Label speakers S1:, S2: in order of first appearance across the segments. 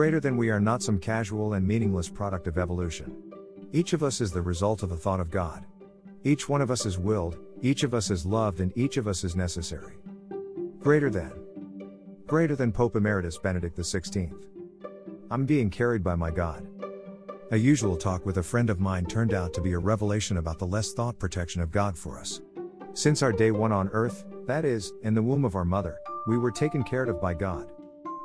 S1: Greater than we are not some casual and meaningless product of evolution. Each of us is the result of the thought of God. Each one of us is willed, each of us is loved, and each of us is necessary. Greater than. Greater than Pope Emeritus Benedict XVI. I'm being carried by my God. A usual talk with a friend of mine turned out to be a revelation about the less thought protection of God for us. Since our day one on earth, that is, in the womb of our mother, we were taken care of by God.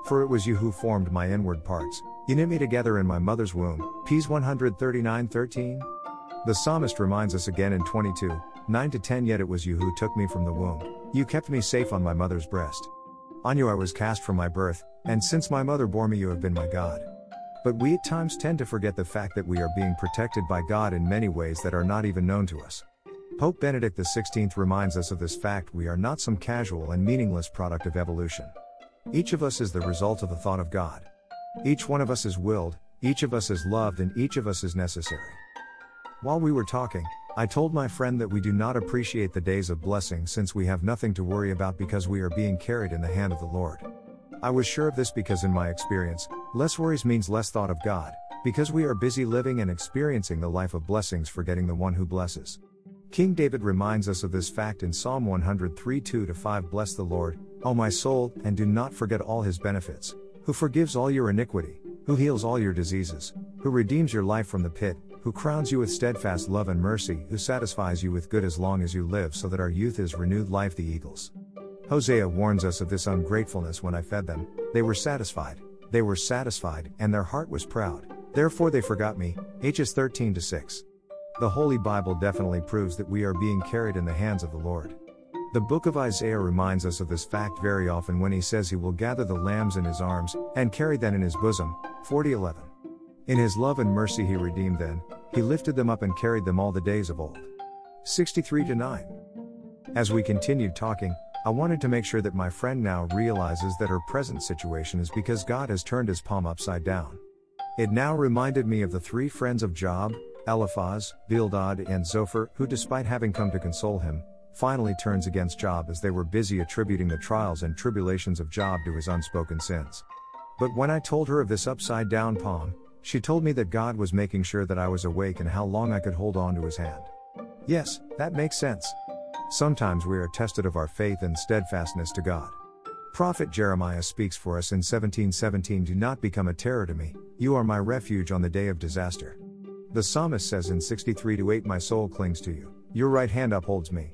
S1: For it was you who formed my inward parts, you knit me together in my mother's womb. Ps 139 13. The psalmist reminds us again in 22, 9 to 10 Yet it was you who took me from the womb, you kept me safe on my mother's breast. On you I was cast from my birth, and since my mother bore me, you have been my God. But we at times tend to forget the fact that we are being protected by God in many ways that are not even known to us. Pope Benedict XVI reminds us of this fact we are not some casual and meaningless product of evolution. Each of us is the result of the thought of God. Each one of us is willed, each of us is loved, and each of us is necessary. While we were talking, I told my friend that we do not appreciate the days of blessing since we have nothing to worry about because we are being carried in the hand of the Lord. I was sure of this because, in my experience, less worries means less thought of God, because we are busy living and experiencing the life of blessings, forgetting the one who blesses. King David reminds us of this fact in Psalm 103 2 5 Bless the Lord, O my soul, and do not forget all his benefits, who forgives all your iniquity, who heals all your diseases, who redeems your life from the pit, who crowns you with steadfast love and mercy, who satisfies you with good as long as you live, so that our youth is renewed like the eagles. Hosea warns us of this ungratefulness when I fed them, they were satisfied, they were satisfied, and their heart was proud, therefore they forgot me. Hs 13 6. The Holy Bible definitely proves that we are being carried in the hands of the Lord. The book of Isaiah reminds us of this fact very often when he says he will gather the lambs in his arms and carry them in his bosom. 40:11. In his love and mercy he redeemed them, he lifted them up and carried them all the days of old. 63 9. As we continued talking, I wanted to make sure that my friend now realizes that her present situation is because God has turned his palm upside down. It now reminded me of the three friends of Job, Eliphaz, Bildad, and Zophar, who, despite having come to console him, finally turns against Job as they were busy attributing the trials and tribulations of Job to his unspoken sins. But when I told her of this upside down palm, she told me that God was making sure that I was awake and how long I could hold on to his hand. Yes, that makes sense. Sometimes we are tested of our faith and steadfastness to God. Prophet Jeremiah speaks for us in 1717 Do not become a terror to me, you are my refuge on the day of disaster. The psalmist says in 63 to 8 My soul clings to you, your right hand upholds me.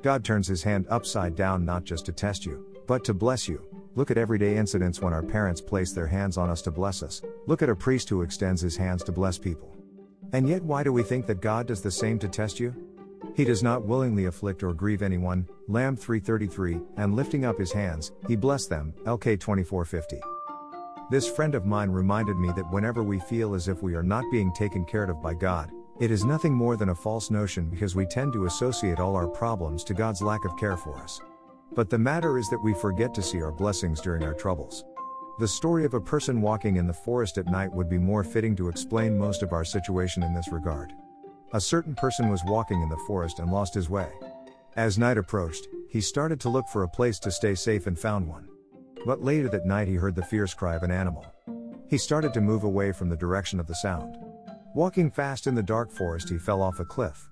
S1: God turns his hand upside down not just to test you, but to bless you. Look at everyday incidents when our parents place their hands on us to bless us. Look at a priest who extends his hands to bless people. And yet, why do we think that God does the same to test you? He does not willingly afflict or grieve anyone, Lamb 333, and lifting up his hands, he blessed them, LK 2450. This friend of mine reminded me that whenever we feel as if we are not being taken care of by God, it is nothing more than a false notion because we tend to associate all our problems to God's lack of care for us. But the matter is that we forget to see our blessings during our troubles. The story of a person walking in the forest at night would be more fitting to explain most of our situation in this regard. A certain person was walking in the forest and lost his way. As night approached, he started to look for a place to stay safe and found one. But later that night he heard the fierce cry of an animal. He started to move away from the direction of the sound. Walking fast in the dark forest, he fell off a cliff.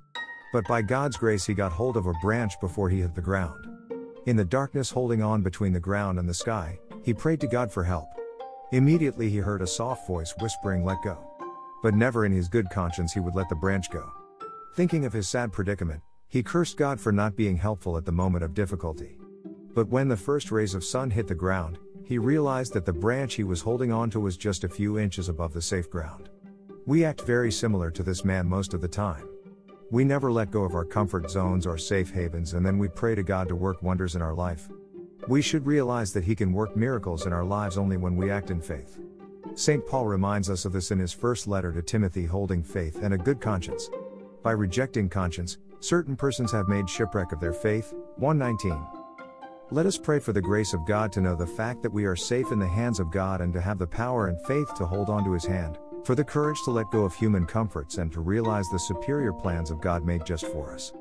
S1: But by God's grace, he got hold of a branch before he hit the ground. In the darkness, holding on between the ground and the sky, he prayed to God for help. Immediately, he heard a soft voice whispering, Let go. But never in his good conscience he would let the branch go. Thinking of his sad predicament, he cursed God for not being helpful at the moment of difficulty. But when the first rays of sun hit the ground, he realized that the branch he was holding onto was just a few inches above the safe ground. We act very similar to this man most of the time. We never let go of our comfort zones or safe havens and then we pray to God to work wonders in our life. We should realize that He can work miracles in our lives only when we act in faith. St. Paul reminds us of this in his first letter to Timothy holding faith and a good conscience. By rejecting conscience, certain persons have made shipwreck of their faith. 119. Let us pray for the grace of God to know the fact that we are safe in the hands of God and to have the power and faith to hold on to His hand, for the courage to let go of human comforts and to realize the superior plans of God made just for us.